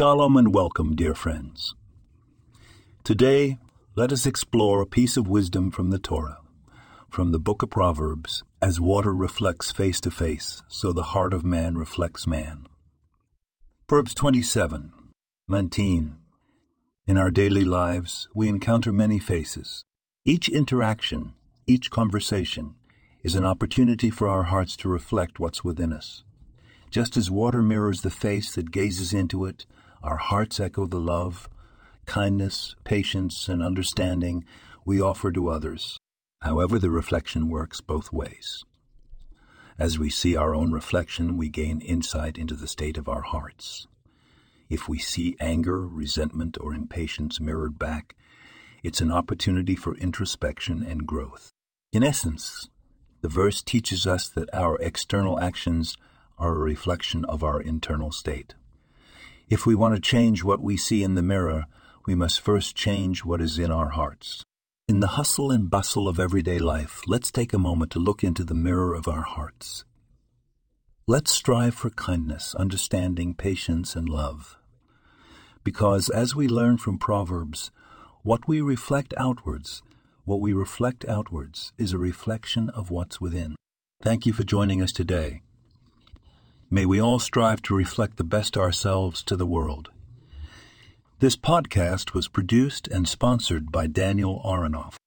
Shalom and welcome, dear friends. Today, let us explore a piece of wisdom from the Torah, from the book of Proverbs, as water reflects face to face, so the heart of man reflects man. Proverbs 27, 19. In our daily lives, we encounter many faces. Each interaction, each conversation, is an opportunity for our hearts to reflect what's within us. Just as water mirrors the face that gazes into it, our hearts echo the love, kindness, patience, and understanding we offer to others. However, the reflection works both ways. As we see our own reflection, we gain insight into the state of our hearts. If we see anger, resentment, or impatience mirrored back, it's an opportunity for introspection and growth. In essence, the verse teaches us that our external actions are a reflection of our internal state. If we want to change what we see in the mirror, we must first change what is in our hearts. In the hustle and bustle of everyday life, let's take a moment to look into the mirror of our hearts. Let's strive for kindness, understanding, patience, and love. Because as we learn from Proverbs, what we reflect outwards, what we reflect outwards is a reflection of what's within. Thank you for joining us today. May we all strive to reflect the best ourselves to the world. This podcast was produced and sponsored by Daniel Aronoff.